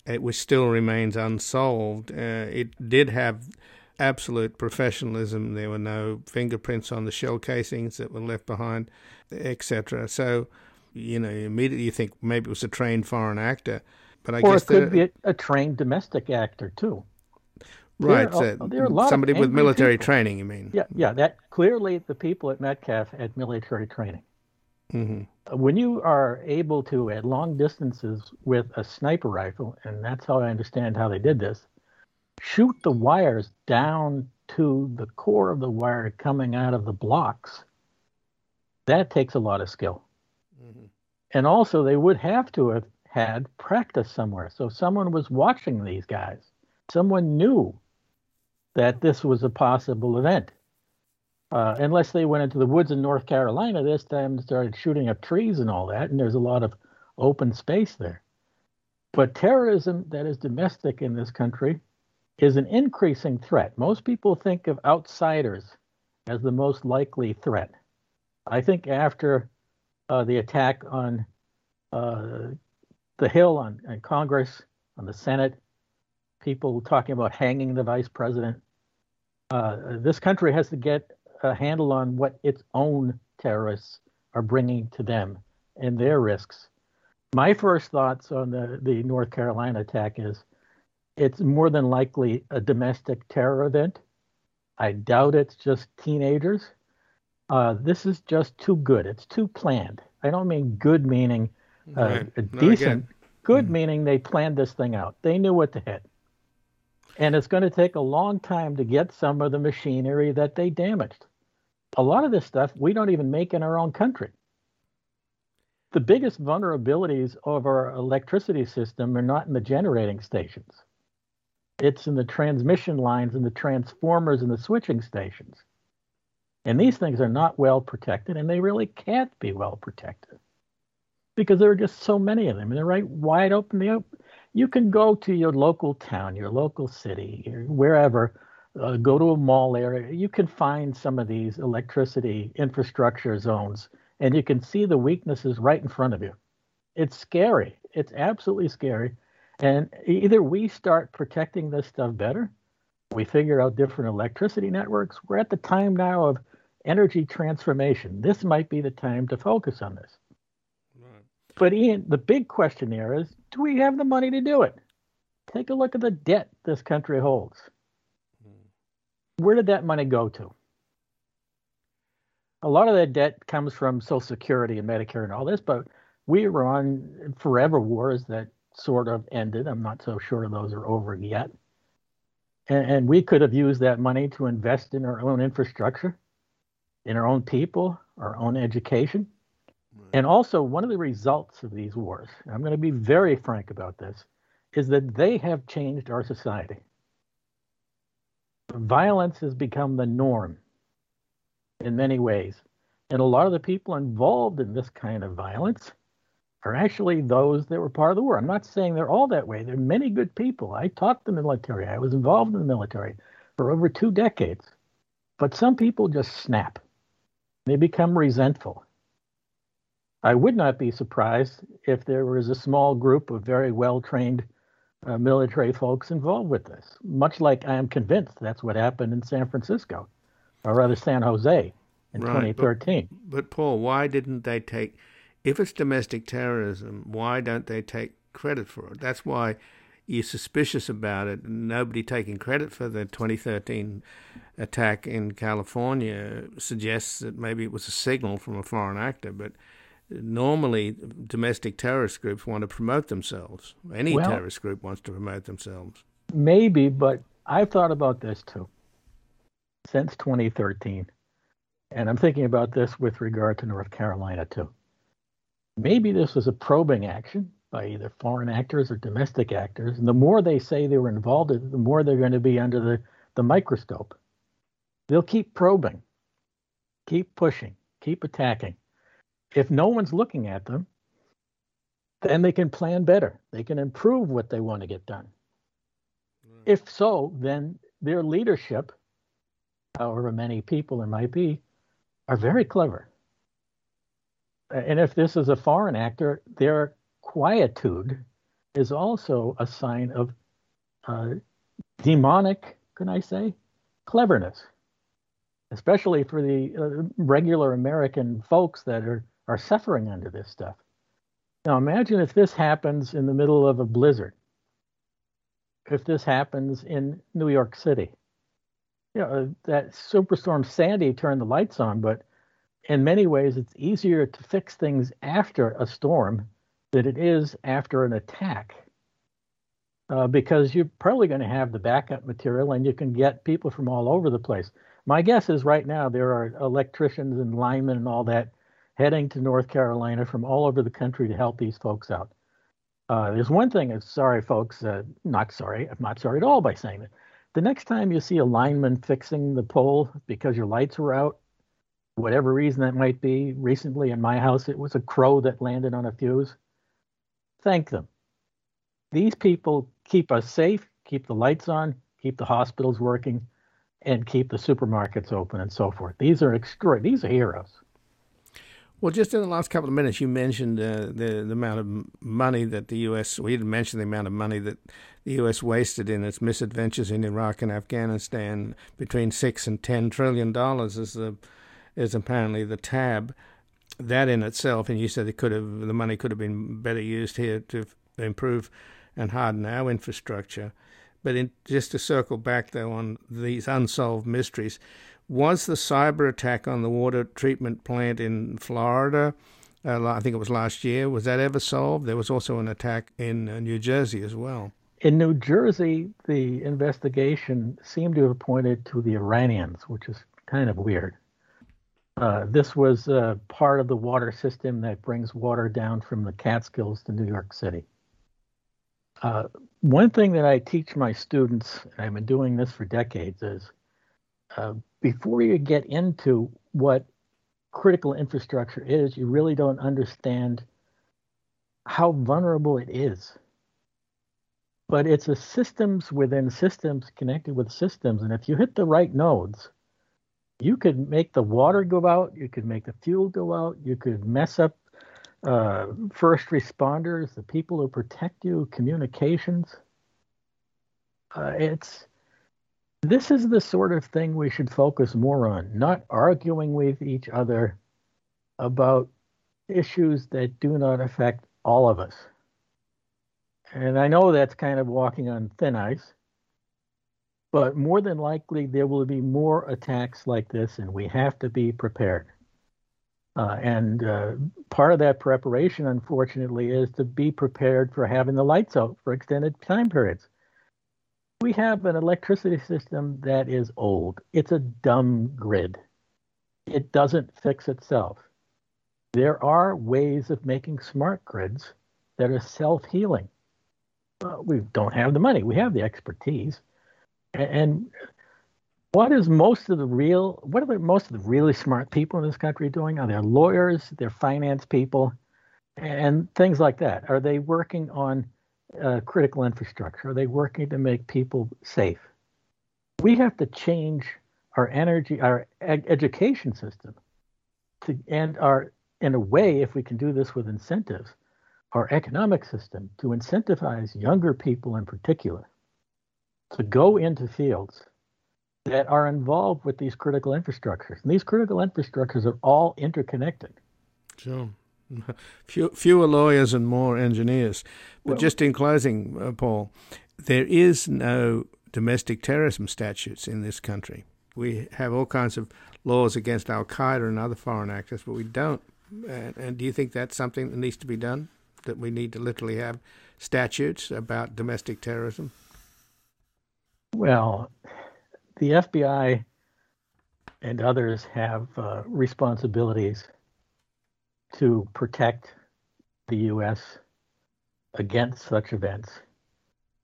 it was still remains unsolved. Uh, it did have absolute professionalism. There were no fingerprints on the shell casings that were left behind, etc. So, you know, immediately you think maybe it was a trained foreign actor. But I or guess it could be a, trained domestic actor too. Right, there, so there are somebody with military people. training. You mean? Yeah, yeah. That clearly the people at Metcalf had military training. Mm-hmm. When you are able to, at long distances with a sniper rifle, and that's how I understand how they did this, shoot the wires down to the core of the wire coming out of the blocks, that takes a lot of skill. And also, they would have to have had practice somewhere. So someone was watching these guys. Someone knew that this was a possible event. Uh, unless they went into the woods in North Carolina this time and started shooting up trees and all that, and there's a lot of open space there. But terrorism that is domestic in this country is an increasing threat. Most people think of outsiders as the most likely threat. I think after uh, the attack on uh, the Hill, on, on Congress, on the Senate, people talking about hanging the vice president, uh, this country has to get a handle on what its own terrorists are bringing to them and their risks. My first thoughts on the, the North Carolina attack is it's more than likely a domestic terror event. I doubt it's just teenagers. Uh, this is just too good. It's too planned. I don't mean good meaning uh, right. decent. Good mm meaning they planned this thing out. They knew what to hit. And it's going to take a long time to get some of the machinery that they damaged a lot of this stuff we don't even make in our own country. The biggest vulnerabilities of our electricity system are not in the generating stations. It's in the transmission lines and the transformers and the switching stations. And these things are not well protected, and they really can't be well protected because there are just so many of them. And they're right wide open. The you can go to your local town, your local city, wherever, uh, go to a mall area, you can find some of these electricity infrastructure zones and you can see the weaknesses right in front of you. It's scary. It's absolutely scary. And either we start protecting this stuff better, we figure out different electricity networks. We're at the time now of energy transformation. This might be the time to focus on this. Right. But Ian, the big question here is do we have the money to do it? Take a look at the debt this country holds hmm. where did that money go to? A lot of that debt comes from Social Security and Medicare and all this, but we were on forever wars that sort of ended. I'm not so sure those are over yet. And, and we could have used that money to invest in our own infrastructure, in our own people, our own education. Right. And also, one of the results of these wars, I'm going to be very frank about this, is that they have changed our society violence has become the norm in many ways. And a lot of the people involved in this kind of violence are actually those that were part of the war. I'm not saying they're all that way. There are many good people. I taught the military. I was involved in the military for over two decades. But some people just snap. They become resentful. I would not be surprised if there was a small group of very well trained uh, military folks involved with this, much like I am convinced that's what happened in San Francisco, or rather San Jose in right, 2013. But, but Paul, why didn't they take, if it's domestic terrorism, why don't they take credit for it? That's why you're suspicious about it. Nobody taking credit for the 2013 attack in California suggests that maybe it was a signal from a foreign actor, but normally domestic terrorist groups want to promote themselves. Any well, terrorist group wants to promote themselves. Maybe, but I've thought about this too since 2013. And I'm thinking about this with regard to North Carolina too. Maybe this was a probing action by either foreign actors or domestic actors. And the more they say they were involved, the more they're going to be under the, the microscope. They'll keep probing, keep pushing, keep attacking if no one's looking at them, then they can plan better. They can improve what they want to get done. If so, then their leadership however many people there might be, are very clever. And if this is a foreign actor, their quietude is also a sign of uh, demonic, can I say, cleverness, especially for the uh, regular American folks that are, are suffering under this stuff. Now, imagine if this happens in the middle of a blizzard, if this happens in New York City. You know, that Superstorm Sandy turned the lights on, but in many ways, it's easier to fix things after a storm than it is after an attack. Uh, because you're probably going to have the backup material and you can get people from all over the place. My guess is right now there are electricians and linemen and all that heading to North Carolina from all over the country to help these folks out. Uh, there's one thing, sorry, folks, uh, not sorry, I'm not sorry at all by saying it. The next time you see a lineman fixing the pole because your lights were out, whatever reason that might be, recently in my house, it was a crow that landed on a fuse. Thank them. These people keep us safe, keep the lights on, keep the hospitals working, and keep the supermarkets open and so forth. These are extra. These are heroes. Well, just in the last couple of minutes, you mentioned uh, the the amount of money that the U.S. We didn't mention the amount of money that the U.S. wasted in its misadventures in Iraq and Afghanistan. Between six and ten trillion dollars is the is apparently the tab. That in itself, and you said it could have the money could have been better used here to improve and harden our infrastructure. But in, just to circle back though on these unsolved mysteries, was the cyber attack on the water treatment plant in Florida? Uh, I think it was last year. Was that ever solved? There was also an attack in uh, New Jersey as well. In New Jersey, the investigation seemed to have pointed to the Iranians, which is kind of weird. Uh, this was uh, part of the water system that brings water down from the Catskills to New York City. Uh, one thing that I teach my students, and I've been doing this for decades, is uh, before you get into what critical infrastructure is, you really don't understand how vulnerable it is. But it's a systems within systems connected with systems. And if you hit the right nodes, you could make the water go out, you could make the fuel go out, you could mess up uh, first responders, the people who protect you, communications. Uh, it's this is the sort of thing we should focus more on, not arguing with each other about issues that do not affect all of us. And I know that's kind of walking on thin ice, but more than likely there will be more attacks like this, and we have to be prepared. Uh, and uh, part of that preparation, unfortunately, is to be prepared for having the lights out for extended time periods we have an electricity system that is old. It's a dumb grid. It doesn't fix itself. There are ways of making smart grids that are self healing. Well, we don't have the money, we have the expertise. And what is most of the real, what are the, most of the really smart people in this country doing? Are they lawyers, they're finance people, and things like that? Are they working on uh, critical infrastructure? Are they working to make people safe? We have to change our energy, our ed- education system, to, and our, in a way, if we can do this with incentives, our economic system to incentivize younger people in particular to go into fields that are involved with these critical infrastructures. And these critical infrastructures are all interconnected. Sure. [LAUGHS] Few, fewer lawyers and more engineers. But well, just in closing, uh, Paul, there is no domestic terrorism statutes in this country. We have all kinds of laws against Al Qaeda and other foreign actors, but we don't. And, and do you think that's something that needs to be done? That we need to literally have statutes about domestic terrorism? Well, the FBI and others have uh, responsibilities to protect the U.S. against such events.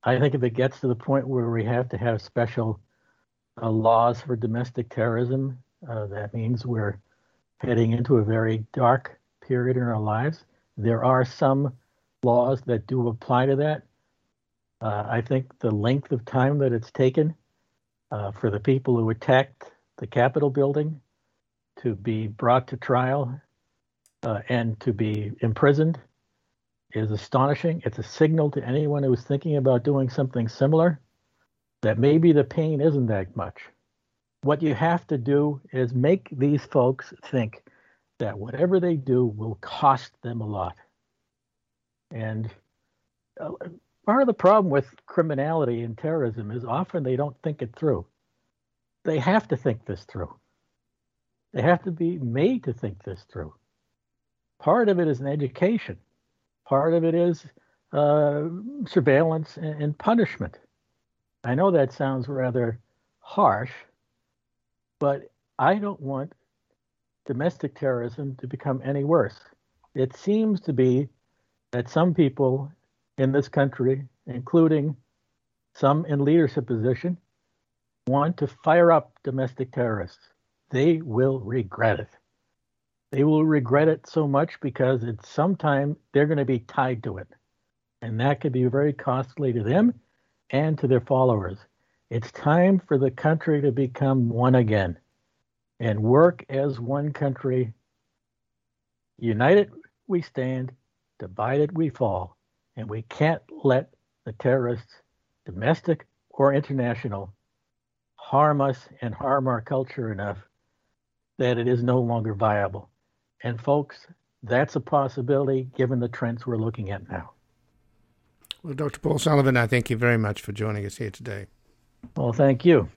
I think if it gets to the point where we have to have special uh, laws for domestic terrorism, uh, that means we're heading into a very dark period in our lives. There are some laws that do apply to that. Uh, I think the length of time that it's taken uh, for the people who attacked the Capitol building to be brought to trial uh, and to be imprisoned is astonishing. It's a signal to anyone who's thinking about doing something similar that maybe the pain isn't that much. What you have to do is make these folks think that whatever they do will cost them a lot. And uh, part of the problem with criminality and terrorism is often they don't think it through. They have to think this through. They have to be made to think this through. Part of it is an education. Part of it is uh, surveillance and, and punishment. I know that sounds rather harsh, but I don't want domestic terrorism to become any worse. It seems to be that some people in this country, including some in leadership position, want to fire up domestic terrorists. They will regret it. They will regret it so much because at some time they're going to be tied to it. And that could be very costly to them and to their followers. It's time for the country to become one again and work as one country. United we stand, divided we fall and we can't let the terrorists, domestic or international, harm us and harm our culture enough that it is no longer viable. And folks, that's a possibility given the trends we're looking at now. Well, Dr. Paul Sullivan, I thank you very much for joining us here today. Well, thank you.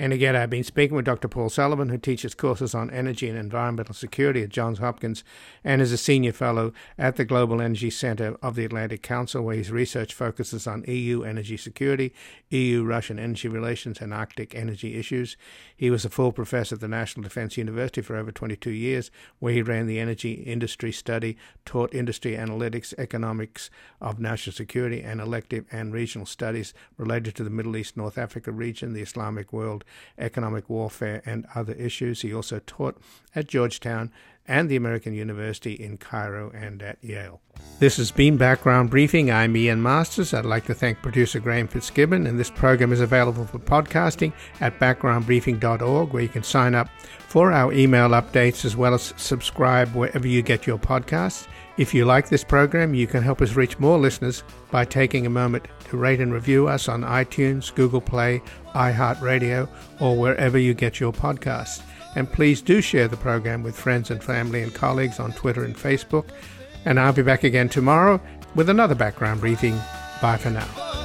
And again, I've been speaking with Dr. Paul Sullivan, who teaches courses on energy and environmental security at Johns Hopkins and is a senior fellow at the Global Energy Center of the Atlantic Council, where his research focuses on EU energy security, EU Russian energy relations, and Arctic energy issues. He was a full professor at the National Defense University for over 22 years, where he ran the energy industry study, taught industry analytics, economics of national security, and elective and regional studies related to the Middle East, North Africa region, the Islamic world economic warfare, and other issues. He also taught at Georgetown and the American University in Cairo and at Yale. This has been Background Briefing. I'm Ian Masters. I'd like to thank producer Graham Fitzgibbon, and this program is available for podcasting at backgroundbriefing.org, where you can sign up for our email updates as well as subscribe wherever you get your podcasts. If you like this program, you can help us reach more listeners by taking a moment to rate and review us on iTunes, Google Play, iHeartRadio, or wherever you get your podcasts. And please do share the program with friends and family and colleagues on Twitter and Facebook. And I'll be back again tomorrow with another background briefing. Bye for now.